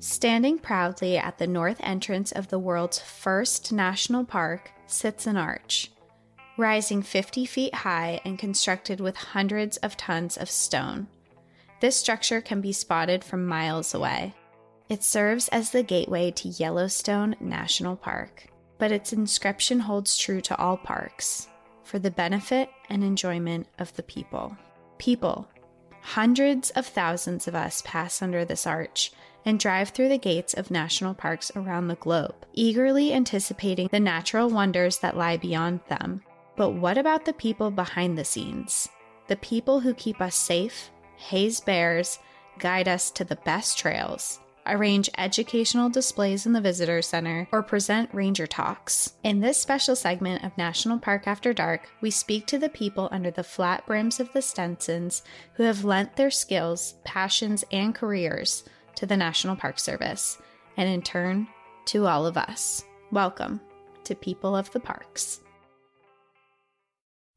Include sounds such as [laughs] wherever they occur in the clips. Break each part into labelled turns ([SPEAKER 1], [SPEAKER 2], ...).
[SPEAKER 1] Standing proudly at the north entrance of the world's first national park sits an arch, rising 50 feet high and constructed with hundreds of tons of stone. This structure can be spotted from miles away. It serves as the gateway to Yellowstone National Park, but its inscription holds true to all parks for the benefit and enjoyment of the people. People. Hundreds of thousands of us pass under this arch and drive through the gates of national parks around the globe, eagerly anticipating the natural wonders that lie beyond them. But what about the people behind the scenes? The people who keep us safe, haze bears, guide us to the best trails, arrange educational displays in the visitor center, or present ranger talks. In this special segment of National Park After Dark, we speak to the people under the flat brims of the Stetsons who have lent their skills, passions, and careers to the National Park Service, and in turn, to all of us. Welcome to People of the Parks.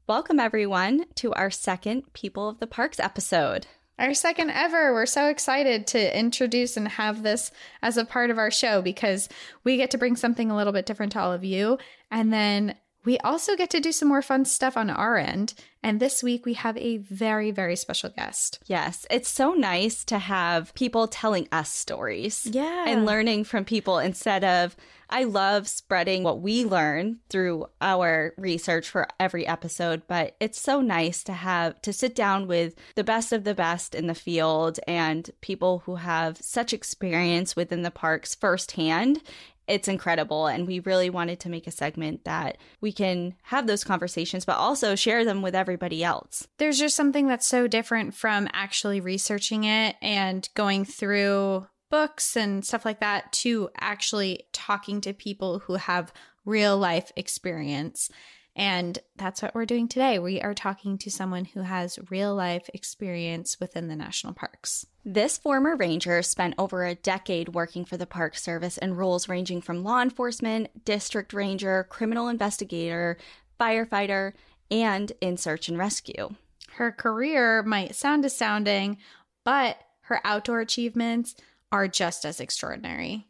[SPEAKER 2] Welcome, everyone, to our second People of the Parks episode.
[SPEAKER 1] Our second ever. We're so excited to introduce and have this as a part of our show because we get to bring something a little bit different to all of you. And then we also get to do some more fun stuff on our end. And this week we have a very, very special guest.
[SPEAKER 2] Yes, it's so nice to have people telling us stories.
[SPEAKER 1] Yeah.
[SPEAKER 2] And learning from people instead of, I love spreading what we learn through our research for every episode, but it's so nice to have to sit down with the best of the best in the field and people who have such experience within the parks firsthand it's incredible. And we really wanted to make a segment that we can have those conversations, but also share them with everybody else.
[SPEAKER 1] There's just something that's so different from actually researching it and going through books and stuff like that to actually talking to people who have real life experience. And that's what we're doing today. We are talking to someone who has real life experience within the national parks.
[SPEAKER 2] This former ranger spent over a decade working for the Park Service in roles ranging from law enforcement, district ranger, criminal investigator, firefighter, and in search and rescue.
[SPEAKER 1] Her career might sound astounding, but her outdoor achievements are just as extraordinary.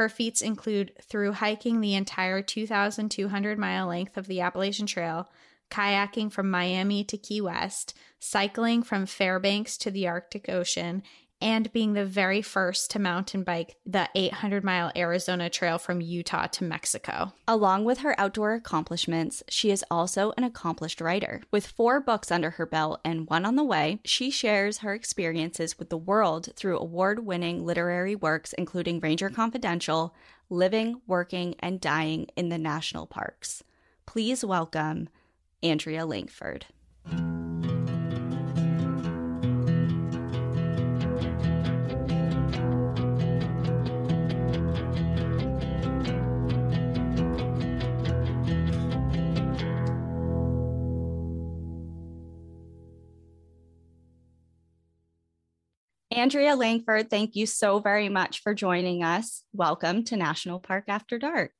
[SPEAKER 1] Her feats include through hiking the entire 2,200 mile length of the Appalachian Trail, kayaking from Miami to Key West, cycling from Fairbanks to the Arctic Ocean, and being the very first to mountain bike the 800 mile Arizona Trail from Utah to Mexico.
[SPEAKER 2] Along with her outdoor accomplishments, she is also an accomplished writer. With four books under her belt and one on the way, she shares her experiences with the world through award winning literary works, including Ranger Confidential, Living, Working, and Dying in the National Parks. Please welcome Andrea Lankford. Andrea Lankford, thank you so very much for joining us. Welcome to National Park After Dark.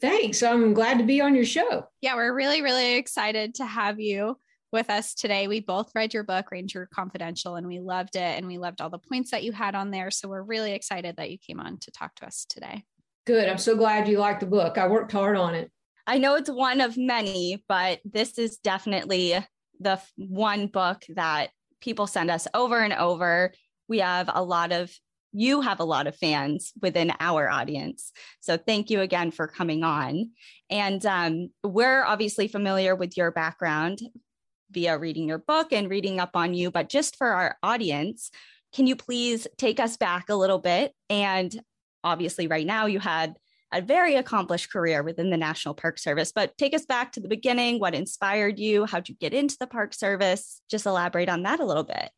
[SPEAKER 3] Thanks. I'm glad to be on your show.
[SPEAKER 1] Yeah, we're really, really excited to have you with us today. We both read your book, Ranger Confidential, and we loved it. And we loved all the points that you had on there. So we're really excited that you came on to talk to us today.
[SPEAKER 3] Good. I'm so glad you liked the book. I worked hard on it.
[SPEAKER 2] I know it's one of many, but this is definitely the one book that people send us over and over we have a lot of you have a lot of fans within our audience. So thank you again for coming on. And um, we're obviously familiar with your background via reading your book and reading up on you. But just for our audience, can you please take us back a little bit? And obviously, right now, you had a very accomplished career within the National Park Service, but take us back to the beginning. What inspired you? How'd you get into the Park Service? Just elaborate on that a little bit.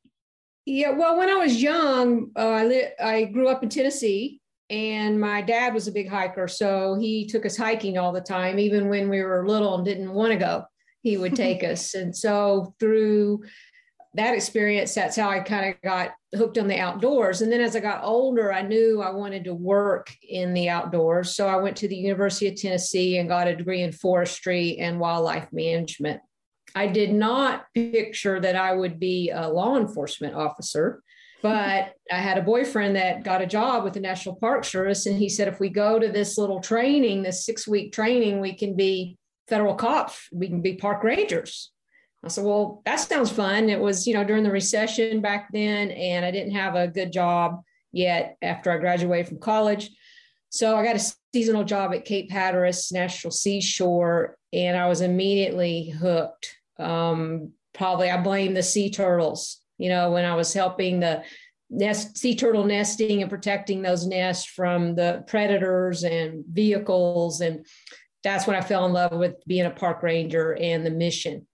[SPEAKER 3] Yeah, well, when I was young, uh, I li- I grew up in Tennessee, and my dad was a big hiker, so he took us hiking all the time, even when we were little and didn't want to go. He would [laughs] take us, and so through that experience, that's how I kind of got hooked on the outdoors. And then as I got older, I knew I wanted to work in the outdoors, so I went to the University of Tennessee and got a degree in forestry and wildlife management. I did not picture that I would be a law enforcement officer. But I had a boyfriend that got a job with the National Park Service, and he said, if we go to this little training, this six week training, we can be federal cops, we can be park rangers. I said, well, that sounds fun. It was, you know, during the recession back then, and I didn't have a good job yet after I graduated from college. So I got a seasonal job at Cape Hatteras National Seashore, and I was immediately hooked. Um, probably I blame the sea turtles. You know, when I was helping the nest sea turtle nesting and protecting those nests from the predators and vehicles, and that's when I fell in love with being a park ranger and the mission.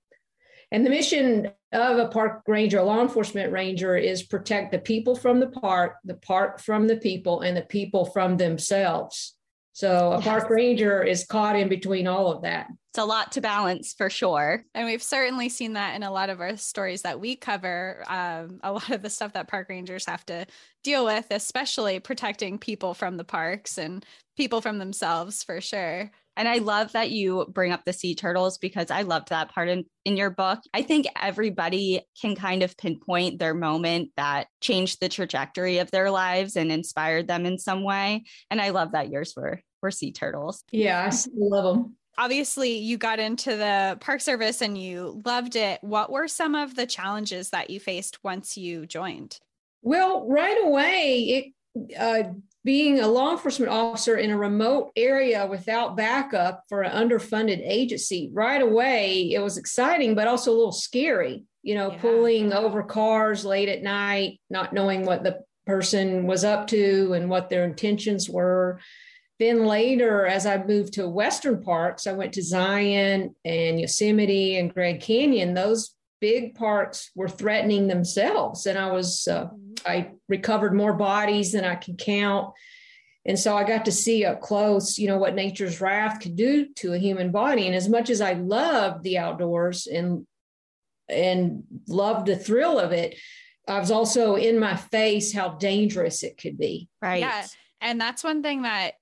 [SPEAKER 3] And the mission of a park ranger, a law enforcement ranger, is protect the people from the park, the park from the people, and the people from themselves. So a yes. park ranger is caught in between all of that.
[SPEAKER 2] It's a lot to balance for sure.
[SPEAKER 1] And we've certainly seen that in a lot of our stories that we cover. Um, a lot of the stuff that park rangers have to deal with, especially protecting people from the parks and people from themselves for sure.
[SPEAKER 2] And I love that you bring up the sea turtles because I loved that part in, in your book. I think everybody can kind of pinpoint their moment that changed the trajectory of their lives and inspired them in some way. And I love that yours were were sea turtles.
[SPEAKER 3] Yeah, I love them.
[SPEAKER 1] Obviously, you got into the park service and you loved it. What were some of the challenges that you faced once you joined?
[SPEAKER 3] Well, right away, it uh, being a law enforcement officer in a remote area without backup for an underfunded agency right away it was exciting but also a little scary you know yeah. pulling over cars late at night not knowing what the person was up to and what their intentions were then later as i moved to western parks i went to zion and yosemite and grand canyon. Those big parks were threatening themselves and i was uh, mm-hmm. i recovered more bodies than i can count. And so i got to see up close you know what nature's wrath could do to a human body. And as much as i loved the outdoors and and loved the thrill of it i was also in my face how dangerous it could be.
[SPEAKER 1] Right. Yeah. And that's one thing that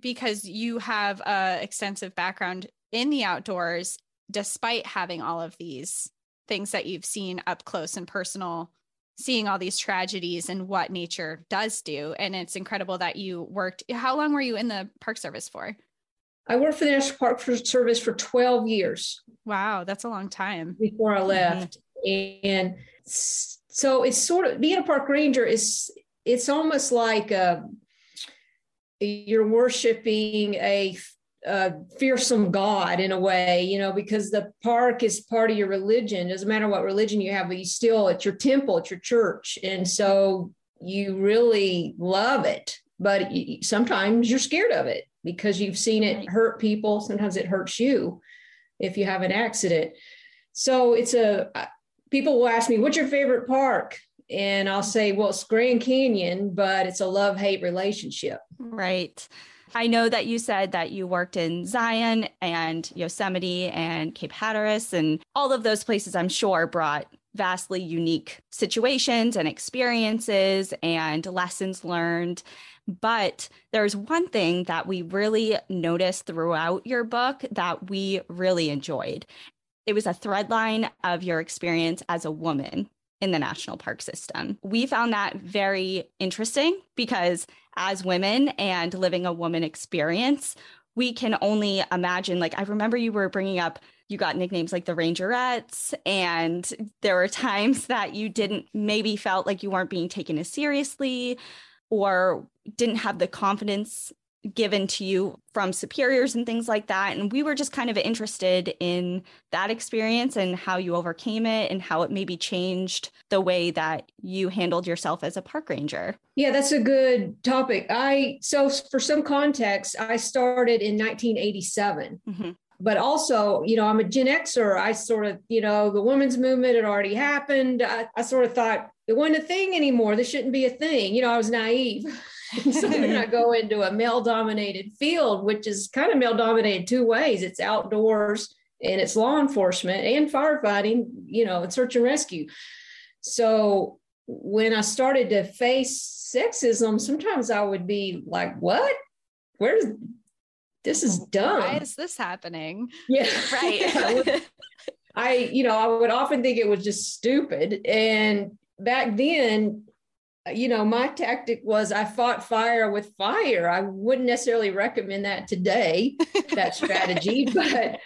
[SPEAKER 1] because you have a extensive background in the outdoors despite having all of these things that you've seen up close and personal seeing all these tragedies and what nature does do and it's incredible that you worked how long were you in the park service for
[SPEAKER 3] i worked for the national park service for 12 years
[SPEAKER 1] wow that's a long time
[SPEAKER 3] before i mm-hmm. left mm-hmm. and so it's sort of being a park ranger is it's almost like a, you're worshiping a a fearsome God in a way, you know, because the park is part of your religion. It doesn't matter what religion you have, but you still, it's your temple, it's your church. And so you really love it, but sometimes you're scared of it because you've seen it hurt people. Sometimes it hurts you if you have an accident. So it's a, people will ask me, what's your favorite park? And I'll say, well, it's Grand Canyon, but it's a love hate relationship.
[SPEAKER 2] Right. I know that you said that you worked in Zion and Yosemite and Cape Hatteras, and all of those places, I'm sure, brought vastly unique situations and experiences and lessons learned. But there's one thing that we really noticed throughout your book that we really enjoyed. It was a thread line of your experience as a woman in the national park system. We found that very interesting because as women and living a woman experience, we can only imagine. Like, I remember you were bringing up, you got nicknames like the Rangerettes, and there were times that you didn't maybe felt like you weren't being taken as seriously or didn't have the confidence given to you from superiors and things like that. And we were just kind of interested in that experience and how you overcame it and how it maybe changed the way that you handled yourself as a park ranger.
[SPEAKER 3] Yeah, that's a good topic. I, so for some context, I started in 1987. Mm-hmm. But also, you know, I'm a Gen Xer. I sort of, you know, the women's movement had already happened. I, I sort of thought it wasn't a thing anymore. This shouldn't be a thing. You know, I was naive. [laughs] [laughs] so then I go into a male dominated field, which is kind of male dominated two ways it's outdoors and it's law enforcement and firefighting, you know, and search and rescue. So when I started to face sexism, sometimes I would be like, what? Where's this is dumb.
[SPEAKER 1] Why is this happening?
[SPEAKER 3] Yeah. [laughs] Right. [laughs] I, you know, I would often think it was just stupid. And back then, you know, my tactic was I fought fire with fire. I wouldn't necessarily recommend that today, [laughs] that strategy, but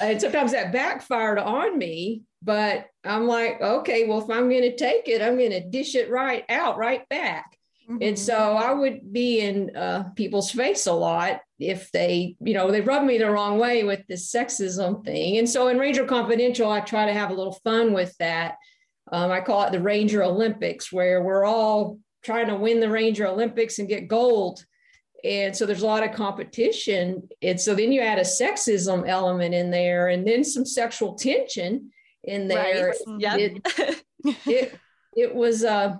[SPEAKER 3] and sometimes that backfired on me. But I'm like, okay, well, if I'm going to take it, I'm going to dish it right out, right back. Mm-hmm. And so I would be in uh, people's face a lot if they, you know, they rub me the wrong way with this sexism thing. And so in Ranger Confidential, I try to have a little fun with that. Um, I call it the Ranger Olympics, where we're all trying to win the Ranger Olympics and get gold. And so there's a lot of competition. And so then you add a sexism element in there and then some sexual tension in there.
[SPEAKER 2] Right. Yep. [laughs]
[SPEAKER 3] It, it, it was, uh,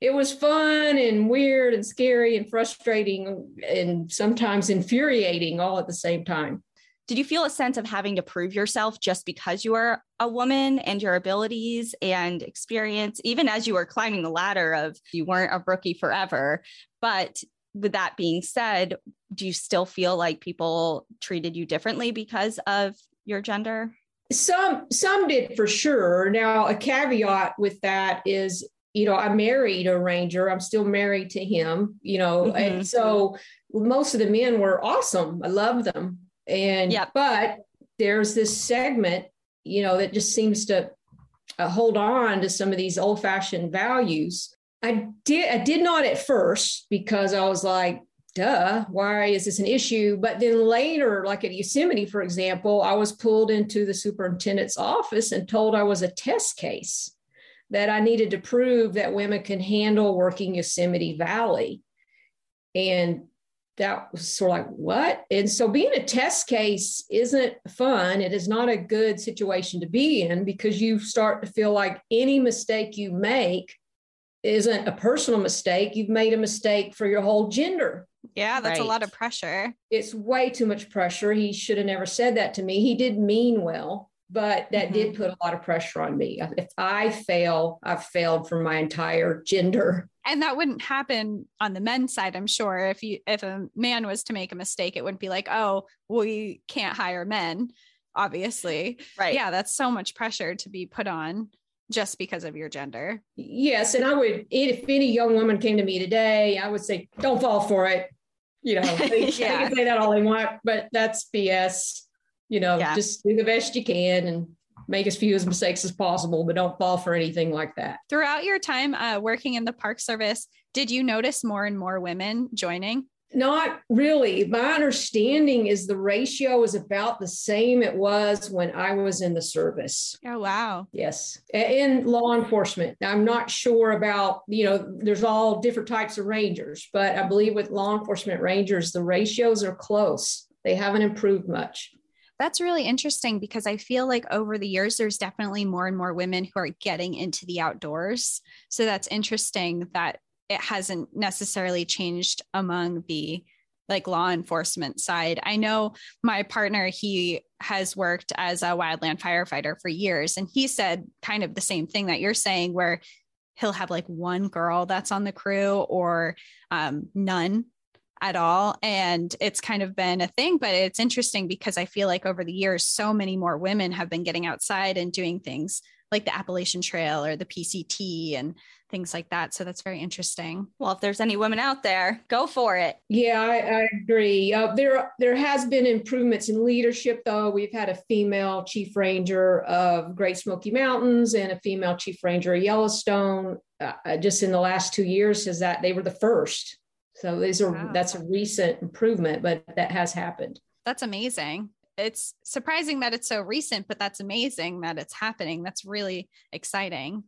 [SPEAKER 3] it was fun and weird and scary and frustrating and sometimes infuriating all at the same time.
[SPEAKER 2] Did you feel a sense of having to prove yourself just because you are a woman and your abilities and experience, even as you were climbing the ladder of you weren't a rookie forever? But with that being said, do you still feel like people treated you differently because of your gender?
[SPEAKER 3] Some some did for sure. Now, a caveat with that is you know, I married a ranger. I'm still married to him, you know, mm-hmm. and so most of the men were awesome. I love them. And, yep. but there's this segment, you know, that just seems to uh, hold on to some of these old fashioned values. I did, I did not at first because I was like, duh, why is this an issue? But then later, like at Yosemite, for example, I was pulled into the superintendent's office and told I was a test case that I needed to prove that women can handle working Yosemite Valley. And that was sort of like, what? And so being a test case isn't fun. It is not a good situation to be in because you start to feel like any mistake you make isn't a personal mistake. You've made a mistake for your whole gender.
[SPEAKER 1] Yeah, that's right. a lot of pressure.
[SPEAKER 3] It's way too much pressure. He should have never said that to me. He did mean well but that mm-hmm. did put a lot of pressure on me. If I fail, I've failed for my entire gender.
[SPEAKER 1] And that wouldn't happen on the men's side, I'm sure. If you if a man was to make a mistake, it wouldn't be like, oh, we can't hire men, obviously.
[SPEAKER 2] Right.
[SPEAKER 1] Yeah, that's so much pressure to be put on just because of your gender.
[SPEAKER 3] Yes. And I would, if any young woman came to me today, I would say, don't fall for it. You know, [laughs] they, yeah. they can say that all they want, but that's BS you know yeah. just do the best you can and make as few as mistakes as possible but don't fall for anything like that
[SPEAKER 1] throughout your time uh, working in the park service did you notice more and more women joining
[SPEAKER 3] not really. My understanding is the ratio is about the same it was when I was in the service.
[SPEAKER 1] Oh, wow.
[SPEAKER 3] Yes. In law enforcement. I'm not sure about, you know, there's all different types of rangers, but I believe with law enforcement rangers, the ratios are close. They haven't improved much.
[SPEAKER 1] That's really interesting because I feel like over the years, there's definitely more and more women who are getting into the outdoors. So that's interesting that it hasn't necessarily changed among the like law enforcement side. I know my partner, he has worked as a wildland firefighter for years, and he said kind of the same thing that you're saying, where he'll have like one girl that's on the crew or um, none at all. And it's kind of been a thing, but it's interesting because I feel like over the years, so many more women have been getting outside and doing things like the Appalachian Trail or the PCT and things like that. So that's very interesting.
[SPEAKER 2] Well, if there's any women out there, go for it.
[SPEAKER 3] Yeah, I, I agree. Uh, there, there has been improvements in leadership, though. We've had a female chief ranger of Great Smoky Mountains and a female chief ranger of Yellowstone. Uh, just in the last two years, is that they were the first so these are wow. that's a recent improvement, but that has happened.
[SPEAKER 1] That's amazing. It's surprising that it's so recent, but that's amazing that it's happening. That's really exciting.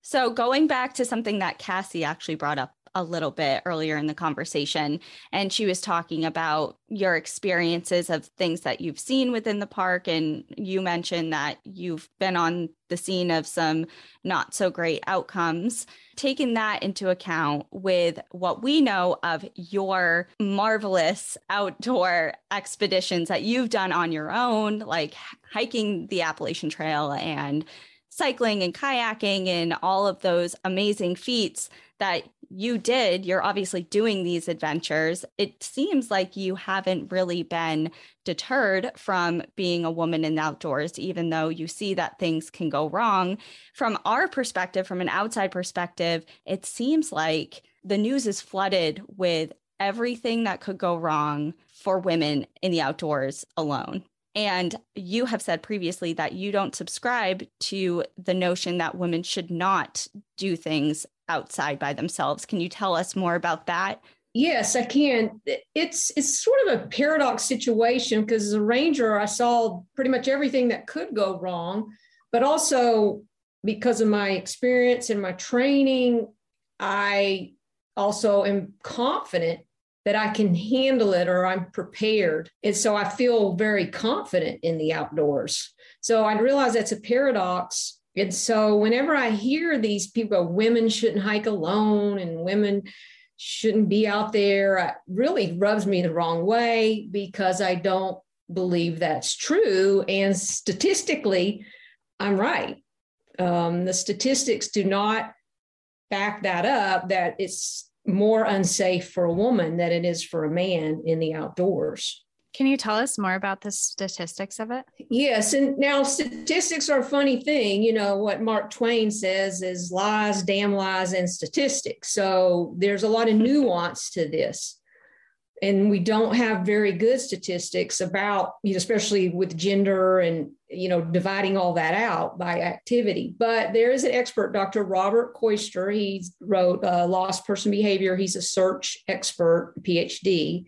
[SPEAKER 2] So, going back to something that Cassie actually brought up a little bit earlier in the conversation. And she was talking about your experiences of things that you've seen within the park. And you mentioned that you've been on the scene of some not so great outcomes. Taking that into account with what we know of your marvelous outdoor expeditions that you've done on your own, like hiking the Appalachian Trail and cycling and kayaking and all of those amazing feats that you did, you're obviously doing these adventures. It seems like you haven't really been deterred from being a woman in the outdoors, even though you see that things can go wrong. From our perspective, from an outside perspective, it seems like the news is flooded with everything that could go wrong for women in the outdoors alone. And you have said previously that you don't subscribe to the notion that women should not do things outside by themselves. Can you tell us more about that?
[SPEAKER 3] Yes, I can. It's it's sort of a paradox situation because as a ranger, I saw pretty much everything that could go wrong, but also because of my experience and my training, I also am confident that I can handle it or I'm prepared. And so I feel very confident in the outdoors. So I realize that's a paradox. And so whenever I hear these people women shouldn't hike alone and women shouldn't be out there, it really rubs me the wrong way because I don't believe that's true. And statistically, I'm right. Um, the statistics do not back that up that it's more unsafe for a woman than it is for a man in the outdoors.
[SPEAKER 1] Can you tell us more about the statistics of it?
[SPEAKER 3] Yes. And now statistics are a funny thing. You know, what Mark Twain says is lies, damn lies, and statistics. So there's a lot of nuance to this and we don't have very good statistics about you know especially with gender and you know dividing all that out by activity but there is an expert dr robert Koester. he wrote uh, lost person behavior he's a search expert phd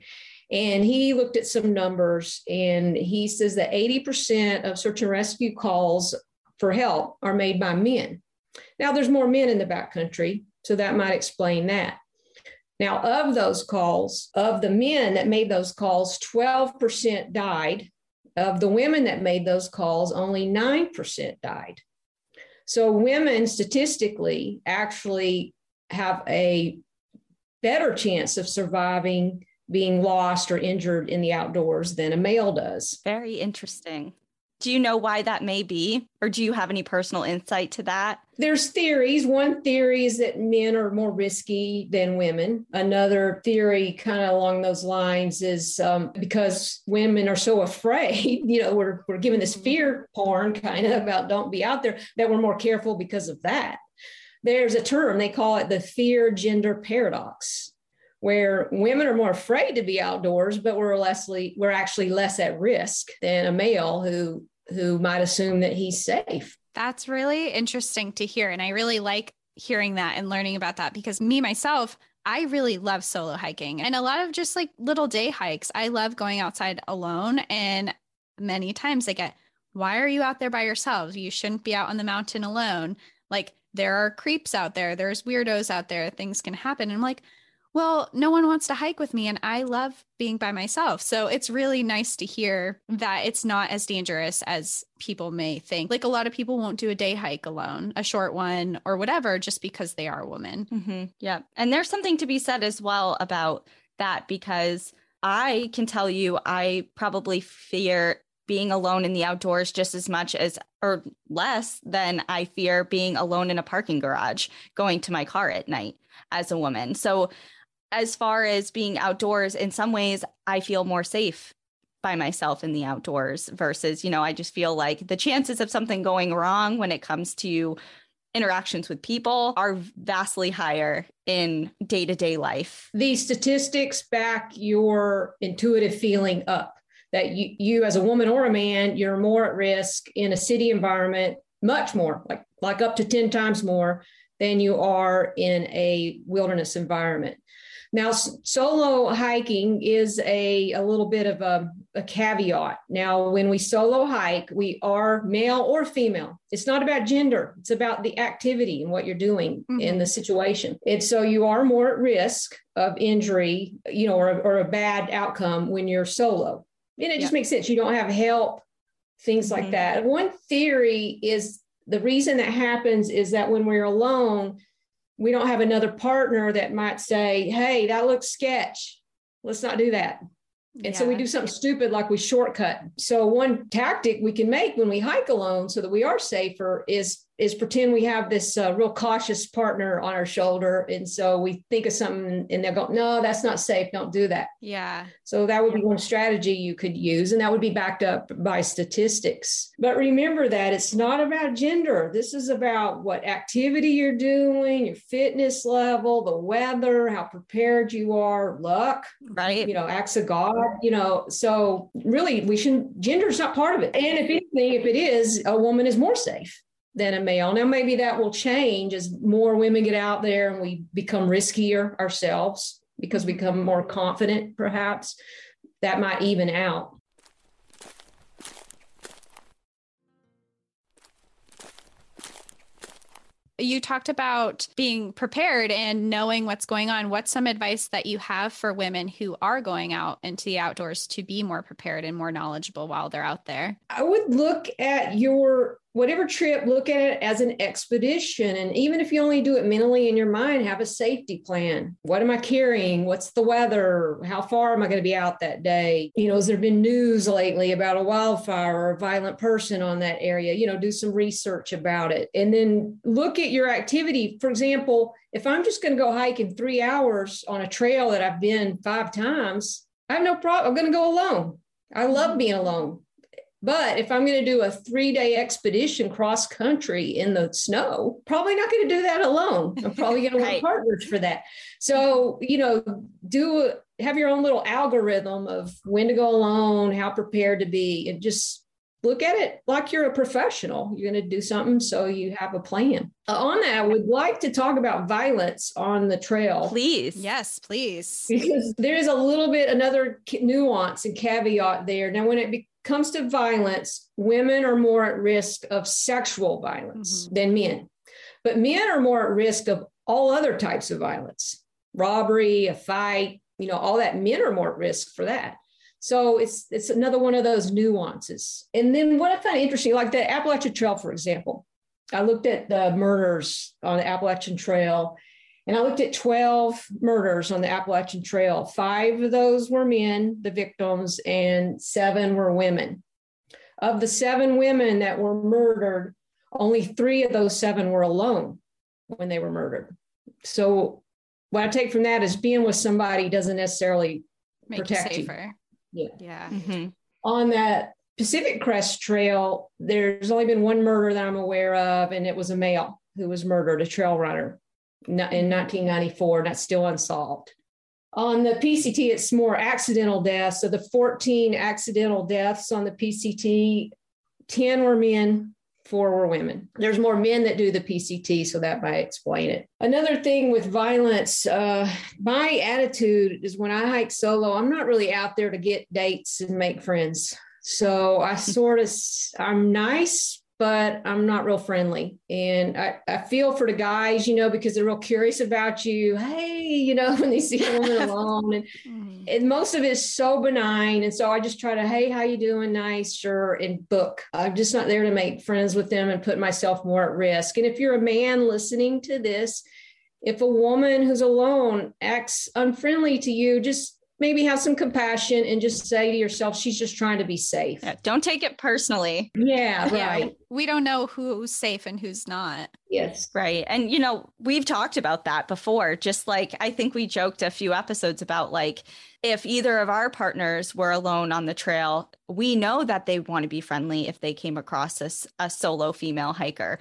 [SPEAKER 3] and he looked at some numbers and he says that 80% of search and rescue calls for help are made by men now there's more men in the backcountry so that might explain that now, of those calls, of the men that made those calls, 12% died. Of the women that made those calls, only 9% died. So, women statistically actually have a better chance of surviving being lost or injured in the outdoors than a male does.
[SPEAKER 2] Very interesting. Do you know why that may be? Or do you have any personal insight to that?
[SPEAKER 3] There's theories. One theory is that men are more risky than women. Another theory, kind of along those lines, is um, because women are so [laughs] afraid, you know, we're, we're given this fear porn kind of about don't be out there, that we're more careful because of that. There's a term, they call it the fear gender paradox where women are more afraid to be outdoors, but we're lessly we're actually less at risk than a male who who might assume that he's safe.
[SPEAKER 1] That's really interesting to hear. And I really like hearing that and learning about that because me, myself, I really love solo hiking and a lot of just like little day hikes. I love going outside alone. And many times I get, why are you out there by yourself? You shouldn't be out on the mountain alone. Like there are creeps out there, there's weirdos out there, things can happen. And I'm like, well, no one wants to hike with me and I love being by myself. So it's really nice to hear that it's not as dangerous as people may think. Like a lot of people won't do a day hike alone, a short one or whatever, just because they are a woman.
[SPEAKER 2] Mm-hmm. Yeah. And there's something to be said as well about that because I can tell you, I probably fear being alone in the outdoors just as much as or less than I fear being alone in a parking garage going to my car at night as a woman. So as far as being outdoors, in some ways, I feel more safe by myself in the outdoors versus, you know, I just feel like the chances of something going wrong when it comes to interactions with people are vastly higher in day to day life.
[SPEAKER 3] The statistics back your intuitive feeling up that you, you, as a woman or a man, you're more at risk in a city environment, much more, like, like up to 10 times more than you are in a wilderness environment. Now, solo hiking is a, a little bit of a, a caveat. Now, when we solo hike, we are male or female. It's not about gender, it's about the activity and what you're doing mm-hmm. in the situation. And so you are more at risk of injury, you know, or, or a bad outcome when you're solo. And it just makes sense. You don't have help, things mm-hmm. like that. One theory is the reason that happens is that when we're alone, we don't have another partner that might say, hey, that looks sketch. Let's not do that. And yeah. so we do something stupid like we shortcut. So one tactic we can make when we hike alone so that we are safer is is pretend we have this uh, real cautious partner on our shoulder. And so we think of something and they'll go, no, that's not safe. Don't do that.
[SPEAKER 1] Yeah.
[SPEAKER 3] So that would be one strategy you could use. And that would be backed up by statistics. But remember that it's not about gender. This is about what activity you're doing, your fitness level, the weather, how prepared you are, luck,
[SPEAKER 2] right?
[SPEAKER 3] You know, acts of God, you know. So really, we shouldn't, gender's not part of it. And if anything, if it is, a woman is more safe than a male. Now, maybe that will change as more women get out there and we become riskier ourselves because we mm-hmm. become more confident, perhaps. That might even out.
[SPEAKER 1] you talked about being prepared and knowing what's going on. What's some advice that you have for women who are going out into the outdoors to be more prepared and more knowledgeable while they're out there?
[SPEAKER 3] I would look at your whatever trip, look at it as an expedition. And even if you only do it mentally in your mind, have a safety plan. What am I carrying? What's the weather? How far am I going to be out that day? You know, has there been news lately about a wildfire or a violent person on that area? You know, do some research about it. And then look at your activity. For example, if I'm just going to go hike in three hours on a trail that I've been five times, I have no problem. I'm going to go alone. I love being alone. But if I'm going to do a three day expedition cross country in the snow, probably not going to do that alone. I'm [laughs] probably going to want partners for that. So, you know, do have your own little algorithm of when to go alone, how prepared to be, and just look at it like you're a professional. You're going to do something, so you have a plan. Uh, on that, I would like to talk about violence on the trail.
[SPEAKER 2] Please.
[SPEAKER 1] Yes, please.
[SPEAKER 3] Because there is a little bit another nuance and caveat there. Now, when it be- comes to violence, women are more at risk of sexual violence mm-hmm. than men. But men are more at risk of all other types of violence robbery, a fight, you know, all that. Men are more at risk for that. So it's it's another one of those nuances. And then what I find interesting, like the Appalachian Trail, for example, I looked at the murders on the Appalachian Trail and I looked at 12 murders on the Appalachian Trail. Five of those were men, the victims, and seven were women. Of the seven women that were murdered, only three of those seven were alone when they were murdered. So, what I take from that is being with somebody doesn't necessarily
[SPEAKER 1] Make
[SPEAKER 3] protect
[SPEAKER 1] you safer.
[SPEAKER 3] You.
[SPEAKER 1] Yeah.
[SPEAKER 3] Yeah. Mm-hmm. On that Pacific Crest Trail, there's only been one murder that I'm aware of, and it was a male who was murdered, a trail runner in 1994. That's still unsolved. On the PCT, it's more accidental deaths. So the 14 accidental deaths on the PCT, 10 were men, four were women. There's more men that do the PCT, so that might explain it. Another thing with violence, uh, my attitude is when I hike solo, I'm not really out there to get dates and make friends. So I sort of, I'm nice, but I'm not real friendly. And I, I feel for the guys, you know, because they're real curious about you. Hey, you know, [laughs] when they see a woman [laughs] alone. And, mm-hmm. and most of it is so benign. And so I just try to, hey, how you doing? Nice, sure, and book. I'm just not there to make friends with them and put myself more at risk. And if you're a man listening to this, if a woman who's alone acts unfriendly to you, just maybe have some compassion and just say to yourself, she's just trying to be safe.
[SPEAKER 2] Yeah, don't take it personally.
[SPEAKER 3] Yeah, right. Yeah,
[SPEAKER 1] we don't know who's safe and who's not.
[SPEAKER 3] Yes.
[SPEAKER 2] Right. And, you know, we've talked about that before. Just like I think we joked a few episodes about like, if either of our partners were alone on the trail, we know that they want to be friendly if they came across a, a solo female hiker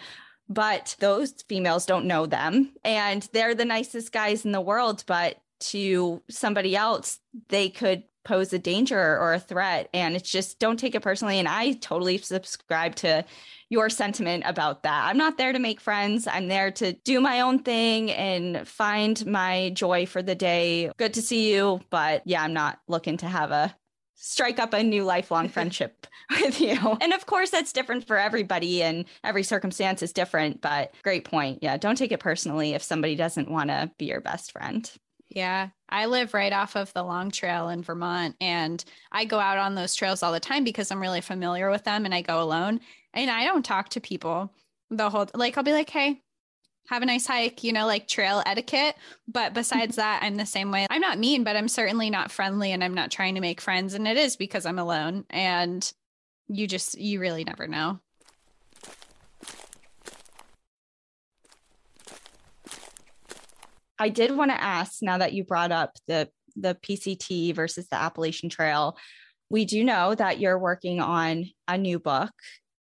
[SPEAKER 2] but those females don't know them and they're the nicest guys in the world but to somebody else, they could pose a danger or a threat. And it's just don't take it personally. And I totally subscribe to your sentiment about that. I'm not there to make friends. I'm there to do my own thing and find my joy for the day. Good to see you. But yeah, I'm not looking to have a strike up a new lifelong [laughs] friendship with you. And of course, that's different for everybody and every circumstance is different. But great point. Yeah, don't take it personally if somebody doesn't want to be your best friend.
[SPEAKER 1] Yeah. I live right off of the Long Trail in Vermont and I go out on those trails all the time because I'm really familiar with them and I go alone and I don't talk to people the whole like I'll be like, "Hey, have a nice hike, you know, like trail etiquette. But besides [laughs] that, I'm the same way. I'm not mean, but I'm certainly not friendly and I'm not trying to make friends. And it is because I'm alone. And you just, you really never know.
[SPEAKER 2] I did want to ask now that you brought up the the PCT versus the Appalachian Trail, we do know that you're working on a new book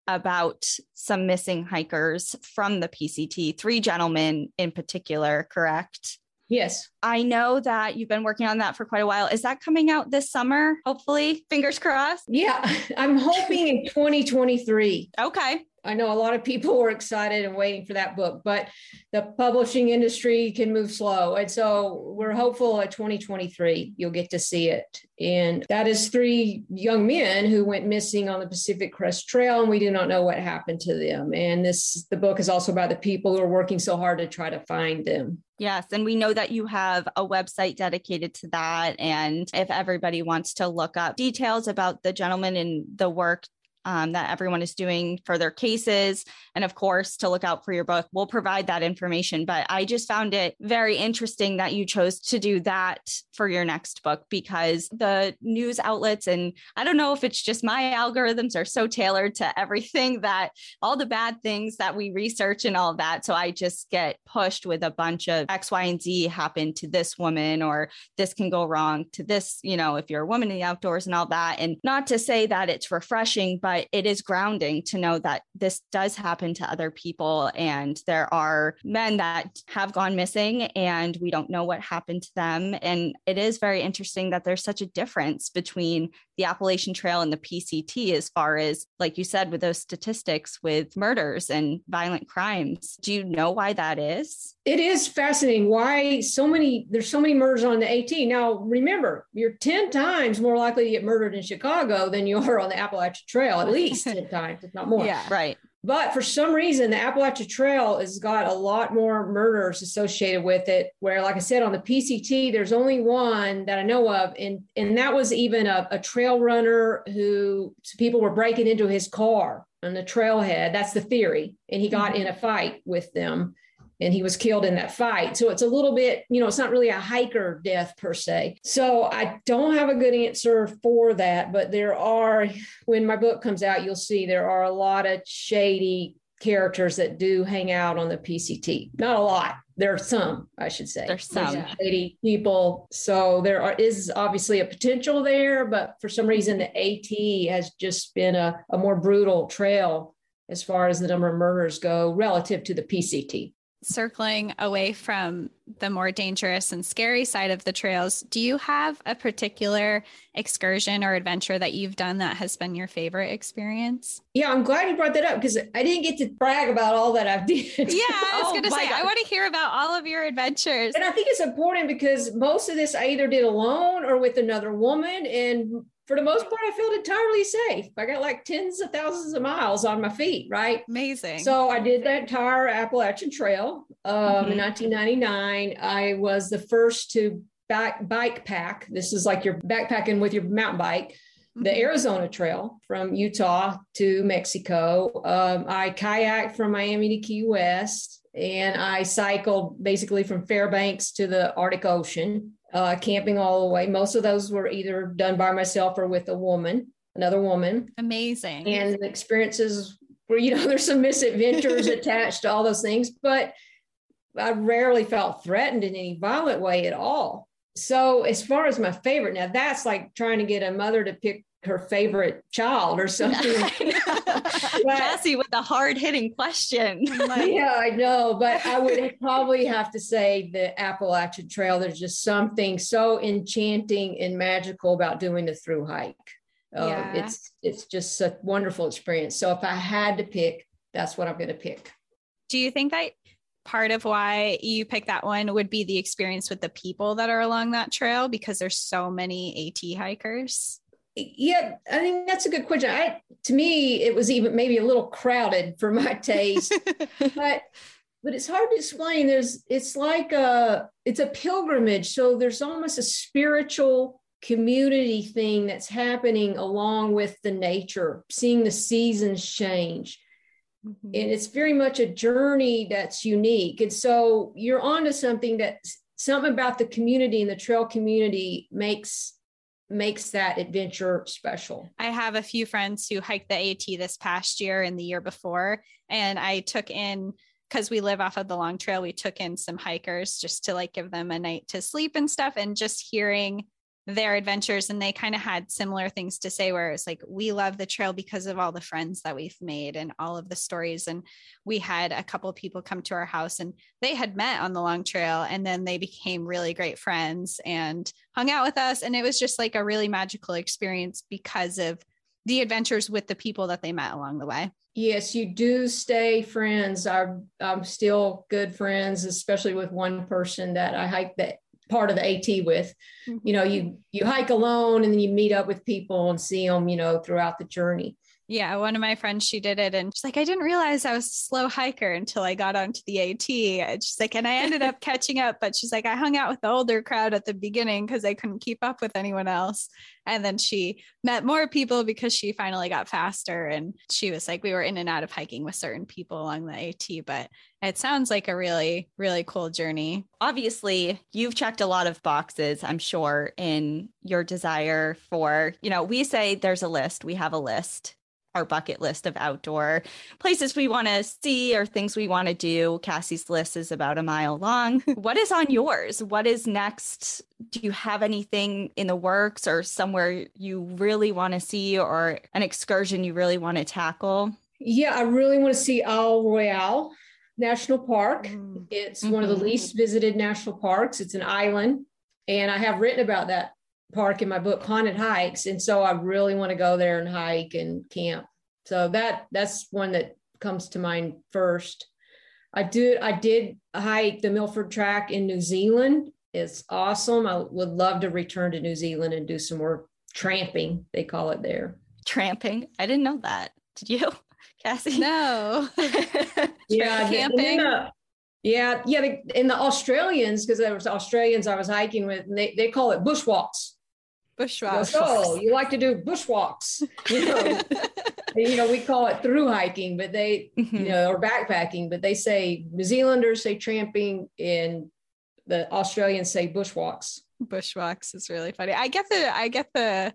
[SPEAKER 2] about some missing hikers from the PCT, three gentlemen in particular, correct?
[SPEAKER 3] Yes.
[SPEAKER 2] I know that you've been working on that for quite a while. Is that coming out this summer? Hopefully, fingers crossed.
[SPEAKER 3] Yeah, [laughs] I'm hoping in 2023.
[SPEAKER 2] Okay.
[SPEAKER 3] I know a lot of people were excited and waiting for that book, but the publishing industry can move slow. And so we're hopeful at 2023 you'll get to see it. And that is three young men who went missing on the Pacific Crest Trail, and we do not know what happened to them. And this the book is also about the people who are working so hard to try to find them.
[SPEAKER 2] Yes. And we know that you have a website dedicated to that. And if everybody wants to look up details about the gentleman and the work um, that everyone is doing for their cases. And of course, to look out for your book, we'll provide that information. But I just found it very interesting that you chose to do that for your next book because the news outlets, and I don't know if it's just my algorithms are so tailored to everything [laughs] that all the bad things that we research and all that. So I just get pushed with a bunch of X, Y, and Z happened to this woman, or this can go wrong to this, you know, if you're a woman in the outdoors and all that. And not to say that it's refreshing, but it is grounding to know that this does happen to other people. And there are men that have gone missing and we don't know what happened to them. And it is very interesting that there's such a difference between the Appalachian Trail and the PCT as far as, like you said, with those statistics with murders and violent crimes. Do you know why that is?
[SPEAKER 3] It is fascinating why so many, there's so many murders on the AT. Now, remember, you're 10 times more likely to get murdered in Chicago than you are on the Appalachian Trail, at [laughs] least 10 times, if not more.
[SPEAKER 2] Yeah, right.
[SPEAKER 3] But for some reason, the Appalachian Trail has got a lot more murders associated with it. Where, like I said, on the PCT, there's only one that I know of, and and that was even a, a trail runner who people were breaking into his car on the trailhead. That's the theory, and he got mm-hmm. in a fight with them and he was killed in that fight. So it's a little bit, you know, it's not really a hiker death per se. So I don't have a good answer for that, but there are, when my book comes out, you'll see there are a lot of shady characters that do hang out on the PCT. Not a lot. There are some, I should say.
[SPEAKER 2] There's some
[SPEAKER 3] There's shady people. So there are, is obviously a potential there, but for some reason the AT has just been a, a more brutal trail as far as the number of murders go relative to the PCT
[SPEAKER 1] circling away from the more dangerous and scary side of the trails, do you have a particular excursion or adventure that you've done that has been your favorite experience?
[SPEAKER 3] Yeah, I'm glad you brought that up because I didn't get to brag about all that I've did. [laughs]
[SPEAKER 1] Yeah, I was [laughs] oh, going to say, God. I want to hear about all of your adventures.
[SPEAKER 3] And I think it's important because most of this I either did alone or with another woman. And for the most part, I felt entirely safe. I got like tens of thousands of miles on my feet, right?
[SPEAKER 1] Amazing.
[SPEAKER 3] So I did that entire Appalachian Trail um, mm-hmm. in 1999. I was the first to back bike pack. This is like you're backpacking with your mountain bike. The mm-hmm. Arizona Trail from Utah to Mexico. Um, I kayaked from Miami to Key West, and I cycled basically from Fairbanks to the Arctic Ocean uh, camping all the way. Most of those were either done by myself or with a woman, another woman.
[SPEAKER 1] Amazing.
[SPEAKER 3] And the experiences where, you know, [laughs] there's some misadventures [laughs] attached to all those things, but I rarely felt threatened in any violent way at all. So, as far as my favorite, now that's like trying to get a mother to pick her favorite child or [laughs] something.
[SPEAKER 2] Jesse [laughs] with a hard hitting question.
[SPEAKER 3] Like, [laughs] yeah, I know, but I would probably have to say the Appalachian Trail. There's just something so enchanting and magical about doing the through hike. Uh, yeah. It's it's just a wonderful experience. So if I had to pick, that's what I'm going to pick.
[SPEAKER 1] Do you think that part of why you picked that one would be the experience with the people that are along that trail because there's so many AT hikers?
[SPEAKER 3] Yeah, I think that's a good question. I, to me, it was even maybe a little crowded for my [laughs] taste, but but it's hard to explain. There's it's like a it's a pilgrimage, so there's almost a spiritual community thing that's happening along with the nature, seeing the seasons change. Mm-hmm. And it's very much a journey that's unique. And so you're onto something that something about the community and the trail community makes makes that adventure special.
[SPEAKER 1] I have a few friends who hiked the AT this past year and the year before, and I took in because we live off of the long trail, we took in some hikers just to like give them a night to sleep and stuff. And just hearing their adventures and they kind of had similar things to say where it's like we love the trail because of all the friends that we've made and all of the stories and we had a couple people come to our house and they had met on the long trail and then they became really great friends and hung out with us and it was just like a really magical experience because of the adventures with the people that they met along the way.
[SPEAKER 3] Yes you do stay friends. I'm, I'm still good friends especially with one person that i hiked that part of the AT with. Mm-hmm. You know, you you hike alone and then you meet up with people and see them, you know, throughout the journey.
[SPEAKER 1] Yeah, one of my friends, she did it and she's like, I didn't realize I was a slow hiker until I got onto the AT. And she's like, and I ended up catching up, but she's like, I hung out with the older crowd at the beginning because I couldn't keep up with anyone else. And then she met more people because she finally got faster. And she was like, we were in and out of hiking with certain people along the AT, but it sounds like a really, really cool journey.
[SPEAKER 2] Obviously, you've checked a lot of boxes, I'm sure, in your desire for, you know, we say there's a list, we have a list our bucket list of outdoor places we want to see or things we want to do. Cassie's list is about a mile long. [laughs] what is on yours? What is next? Do you have anything in the works or somewhere you really want to see or an excursion you really want to tackle?
[SPEAKER 3] Yeah, I really want to see Isle Royale National Park. Mm. It's mm-hmm. one of the mm-hmm. least visited national parks. It's an island. And I have written about that park in my book haunted hikes and so i really want to go there and hike and camp. So that that's one that comes to mind first. I did i did hike the milford track in new zealand. It's awesome. I would love to return to new zealand and do some more tramping they call it there.
[SPEAKER 2] Tramping? I didn't know that. Did you [laughs] cassie?
[SPEAKER 1] No. [laughs]
[SPEAKER 3] Yeah camping uh, yeah, yeah. They, and the Australians, because there was Australians I was hiking with, and they, they call it bushwalks
[SPEAKER 1] bushwalks.
[SPEAKER 3] Oh, you like to do bushwalks. You know, [laughs] you know, we call it through hiking, but they, mm-hmm. you know, or backpacking, but they say New Zealanders say tramping and the Australians say bushwalks.
[SPEAKER 1] Bushwalks is really funny. I get the I get the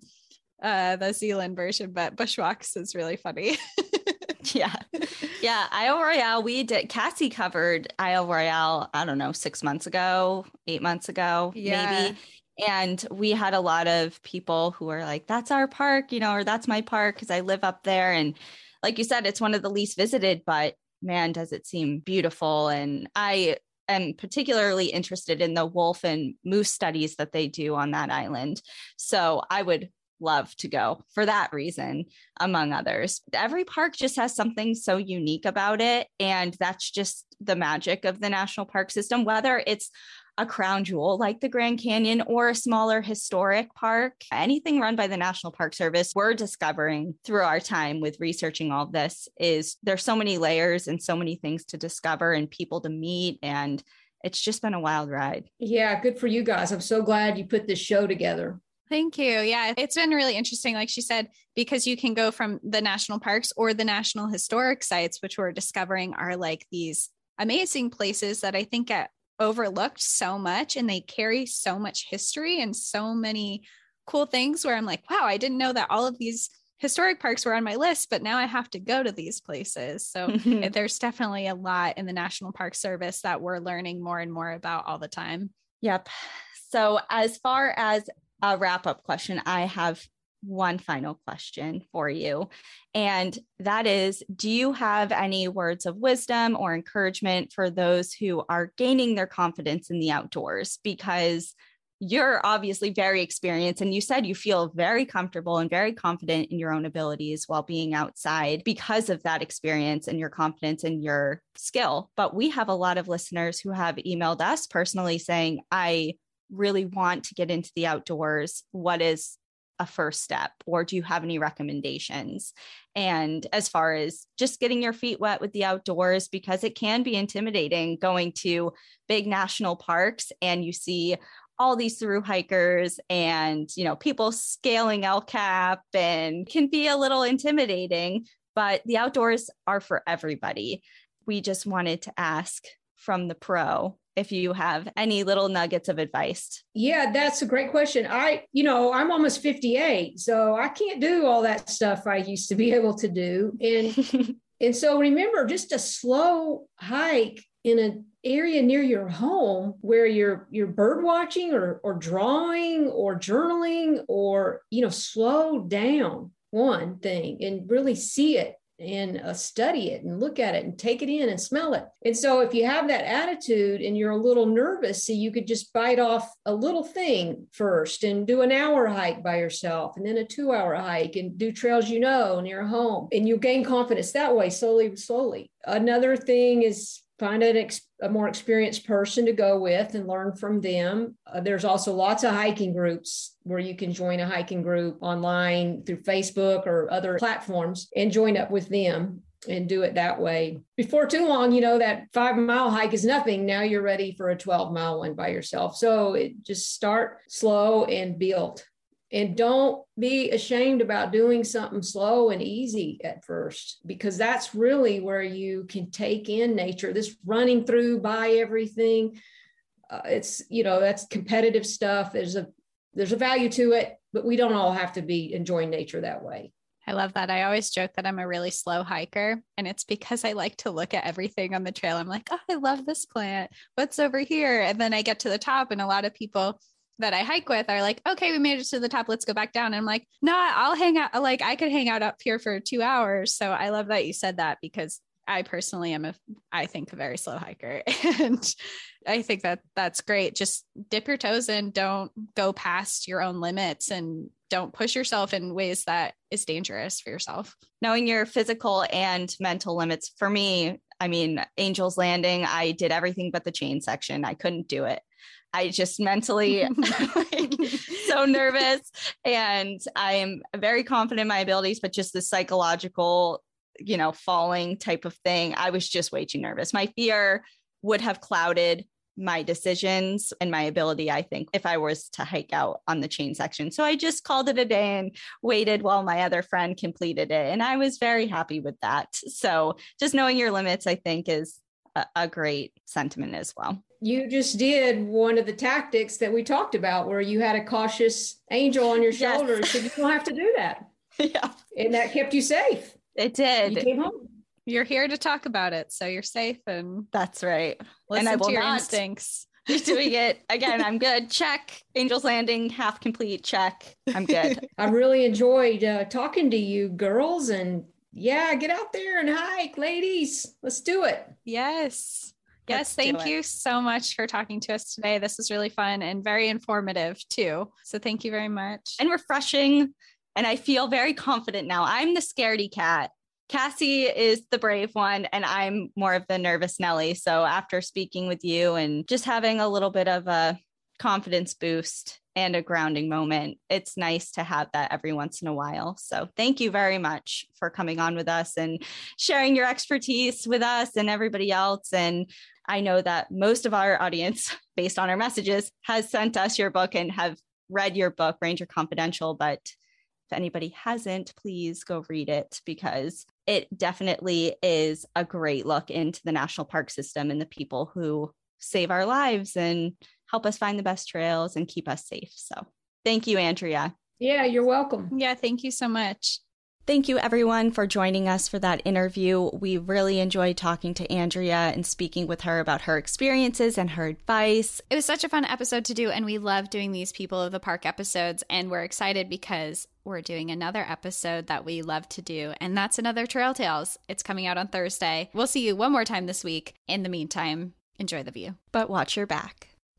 [SPEAKER 1] uh the Zealand version, but bushwalks is really funny. [laughs]
[SPEAKER 2] yeah. Yeah. Isle Royale, we did Cassie covered Isle Royale, I don't know, six months ago, eight months ago, yeah. maybe. And we had a lot of people who were like, that's our park, you know, or that's my park because I live up there. And like you said, it's one of the least visited, but man, does it seem beautiful. And I am particularly interested in the wolf and moose studies that they do on that island. So I would love to go for that reason, among others. Every park just has something so unique about it. And that's just the magic of the national park system, whether it's a crown jewel like the Grand Canyon or a smaller historic park, anything run by the National Park Service, we're discovering through our time with researching all this is there's so many layers and so many things to discover and people to meet and it's just been a wild ride.
[SPEAKER 3] Yeah, good for you guys. I'm so glad you put this show together.
[SPEAKER 1] Thank you. Yeah, it's been really interesting, like she said, because you can go from the national parks or the national historic sites, which we're discovering are like these amazing places that I think at overlooked so much and they carry so much history and so many cool things where I'm like, wow, I didn't know that all of these historic parks were on my list, but now I have to go to these places. So mm-hmm. there's definitely a lot in the National Park Service that we're learning more and more about all the time.
[SPEAKER 2] Yep. So, as far as a wrap up question, I have one final question for you. And that is Do you have any words of wisdom or encouragement for those who are gaining their confidence in the outdoors? Because you're obviously very experienced and you said you feel very comfortable and very confident in your own abilities while being outside because of that experience and your confidence in your skill but we have a lot of listeners who have emailed us personally saying i really want to get into the outdoors what is a first step or do you have any recommendations? And as far as just getting your feet wet with the outdoors because it can be intimidating going to big national parks and you see all these through hikers and you know people scaling el cap and can be a little intimidating but the outdoors are for everybody. We just wanted to ask from the pro if you have any little nuggets of advice.
[SPEAKER 3] Yeah, that's a great question. I, you know, I'm almost 58, so I can't do all that stuff I used to be [laughs] able to do. And [laughs] And so remember, just a slow hike in an area near your home where you're you're bird watching or or drawing or journaling or you know slow down one thing and really see it and uh, study it and look at it and take it in and smell it. And so, if you have that attitude and you're a little nervous, so you could just bite off a little thing first and do an hour hike by yourself and then a two hour hike and do trails you know near home. And you gain confidence that way, slowly, slowly. Another thing is find an ex- a more experienced person to go with and learn from them. Uh, there's also lots of hiking groups where you can join a hiking group online through Facebook or other platforms and join up with them and do it that way. Before too long, you know, that five mile hike is nothing. Now you're ready for a 12 mile one by yourself. So it just start slow and build and don't be ashamed about doing something slow and easy at first, because that's really where you can take in nature. This running through by everything, uh, it's you know that's competitive stuff. There's a there's a value to it, but we don't all have to be enjoying nature that way.
[SPEAKER 1] I love that. I always joke that I'm a really slow hiker, and it's because I like to look at everything on the trail. I'm like, oh, I love this plant. What's over here? And then I get to the top, and a lot of people that I hike with are like, okay, we made it to the top. Let's go back down. And I'm like, nah, I'll hang out. Like I could hang out up here for two hours. So I love that you said that because I personally am a, I think a very slow hiker. [laughs] and I think that that's great. Just dip your toes in. Don't go past your own limits and don't push yourself in ways that is dangerous for yourself.
[SPEAKER 2] Knowing your physical and mental limits. For me, I mean, Angels Landing, I did everything but the chain section. I couldn't do it. I just mentally [laughs] [laughs] like, so nervous and I am very confident in my abilities, but just the psychological, you know, falling type of thing, I was just way too nervous. My fear would have clouded my decisions and my ability, I think, if I was to hike out on the chain section. So I just called it a day and waited while my other friend completed it. And I was very happy with that. So just knowing your limits, I think, is a, a great sentiment as well
[SPEAKER 3] you just did one of the tactics that we talked about where you had a cautious angel on your shoulders yes. so you don't have to do that. [laughs]
[SPEAKER 2] Yeah.
[SPEAKER 3] And that kept you safe.
[SPEAKER 2] It did.
[SPEAKER 3] You came home.
[SPEAKER 1] You're here to talk about it so you're safe and
[SPEAKER 2] that's right.
[SPEAKER 1] Listen and i will to your not instincts. [laughs]
[SPEAKER 2] be doing it again. I'm good. Check. Angels landing. Half complete. Check. I'm good. [laughs]
[SPEAKER 3] I really enjoyed uh, talking to you girls and yeah get out there and hike ladies. Let's do it.
[SPEAKER 1] Yes Yes, thank you so much for talking to us today. This is really fun and very informative too. So thank you very much.
[SPEAKER 2] And refreshing. And I feel very confident now. I'm the scaredy cat. Cassie is the brave one, and I'm more of the nervous Nelly. So after speaking with you and just having a little bit of a confidence boost and a grounding moment. It's nice to have that every once in a while. So, thank you very much for coming on with us and sharing your expertise with us and everybody else. And I know that most of our audience, [laughs] based on our messages, has sent us your book and have read your book, Ranger Confidential. But if anybody hasn't, please go read it because it definitely is a great look into the national park system and the people who save our lives and help us find the best trails and keep us safe. So thank you, Andrea.
[SPEAKER 3] Yeah, you're welcome.
[SPEAKER 1] Yeah, thank you so much.
[SPEAKER 2] Thank you, everyone, for joining us for that interview. We really enjoyed talking to Andrea and speaking with her about her experiences and her advice.
[SPEAKER 1] It was such a fun episode to do, and we love doing these People of the Park episodes. And we're excited because we're doing another episode that we love to do, and that's another Trail Tales. It's coming out on Thursday. We'll see you one more time this week. In the meantime, enjoy the view.
[SPEAKER 2] But watch your back.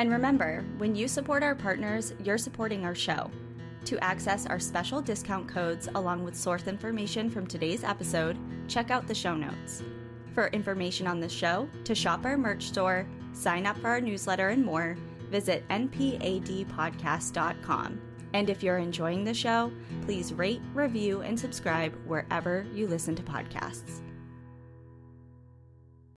[SPEAKER 2] And remember, when you support our partners, you're supporting our show. To access our special discount codes along with source information from today's episode, check out the show notes. For information on the show, to shop our merch store, sign up for our newsletter, and more, visit npadpodcast.com. And if you're enjoying the show, please rate, review, and subscribe wherever you listen to podcasts.